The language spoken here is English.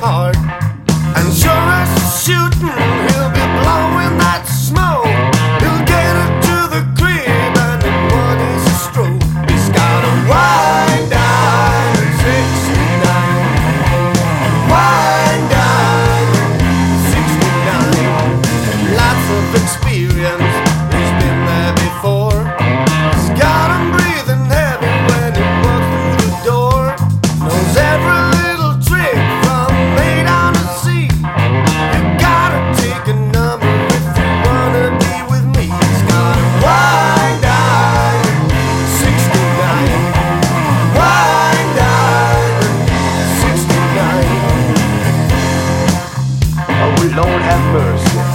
heart. Lord have mercy.